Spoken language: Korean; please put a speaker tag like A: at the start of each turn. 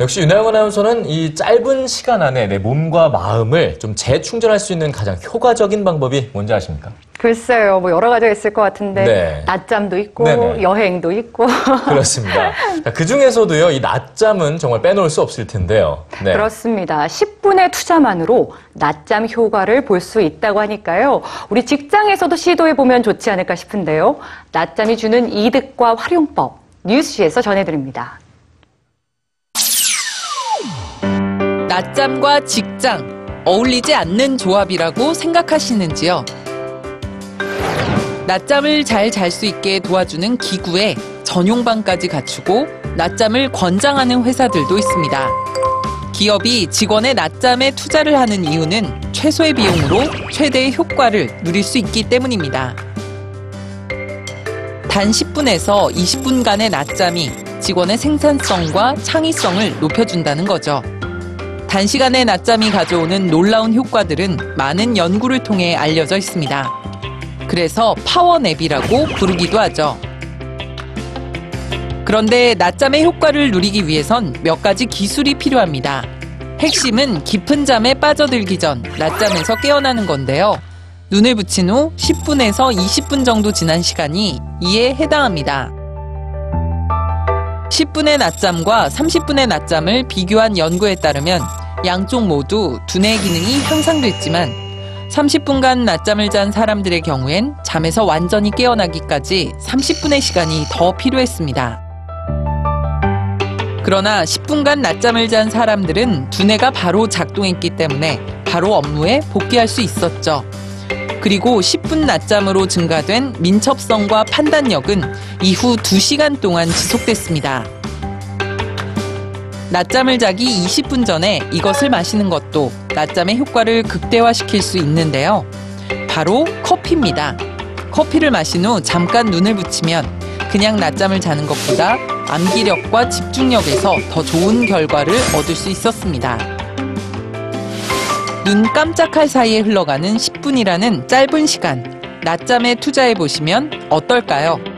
A: 역시 윤하영 아나운서는 이 짧은 시간 안에 내 몸과 마음을 좀 재충전할 수 있는 가장 효과적인 방법이 뭔지 아십니까?
B: 글쎄요, 뭐 여러 가지가 있을 것 같은데
A: 네.
B: 낮잠도 있고
A: 네네.
B: 여행도 있고
A: 그렇습니다. 그 중에서도요, 이 낮잠은 정말 빼놓을 수 없을 텐데요. 네.
B: 그렇습니다. 10분의 투자만으로 낮잠 효과를 볼 수 있다고 하니까요. 우리 직장에서도 시도해 보면 좋지 않을까 싶은데요. 낮잠이 주는 이득과 활용법 뉴스에서 전해드립니다.
C: 낮잠과 직장 어울리지 않는 조합이라고 생각하시는지요? 낮잠을 잘 잘 수 있게 도와주는 기구에 전용방까지 갖추고 낮잠을 권장하는 회사들도 있습니다. 기업이 직원의 낮잠에 투자를 하는 이유는 최소의 비용으로 최대의 효과를 누릴 수 있기 때문입니다. 단 10분에서 20분간의 낮잠이 직원의 생산성과 창의성을 높여준다는 거죠. 단시간의 낮잠이 가져오는 놀라운 효과들은 많은 연구를 통해 알려져 있습니다. 그래서 파워냅이라고 부르기도 하죠. 그런데 낮잠의 효과를 누리기 위해선 몇 가지 기술이 필요합니다. 핵심은 깊은 잠에 빠져들기 전 낮잠에서 깨어나는 건데요. 눈을 붙인 후 10분에서 20분 정도 지난 시간이 이에 해당합니다. 10분의 낮잠과 30분의 낮잠을 비교한 연구에 따르면 양쪽 모두 두뇌 기능이 향상됐지만 30분간 낮잠을 잔 사람들의 경우엔 잠에서 완전히 깨어나기까지 30분의 시간이 더 필요했습니다. 그러나 10분간 낮잠을 잔 사람들은 두뇌가 바로 작동했기 때문에 바로 업무에 복귀할 수 있었죠. 그리고 10분 낮잠으로 증가된 민첩성과 판단력은 이후 2시간 동안 지속됐습니다. 낮잠을 자기 20분 전에 이것을 마시는 것도 낮잠의 효과를 극대화시킬 수 있는데요. 바로 커피입니다. 커피를 마신 후 잠깐 눈을 붙이면 그냥 낮잠을 자는 것보다 암기력과 집중력에서 더 좋은 결과를 얻을 수 있었습니다. 눈 깜짝할 사이에 흘러가는 10분이라는 짧은 시간, 낮잠에 투자해 보시면 어떨까요?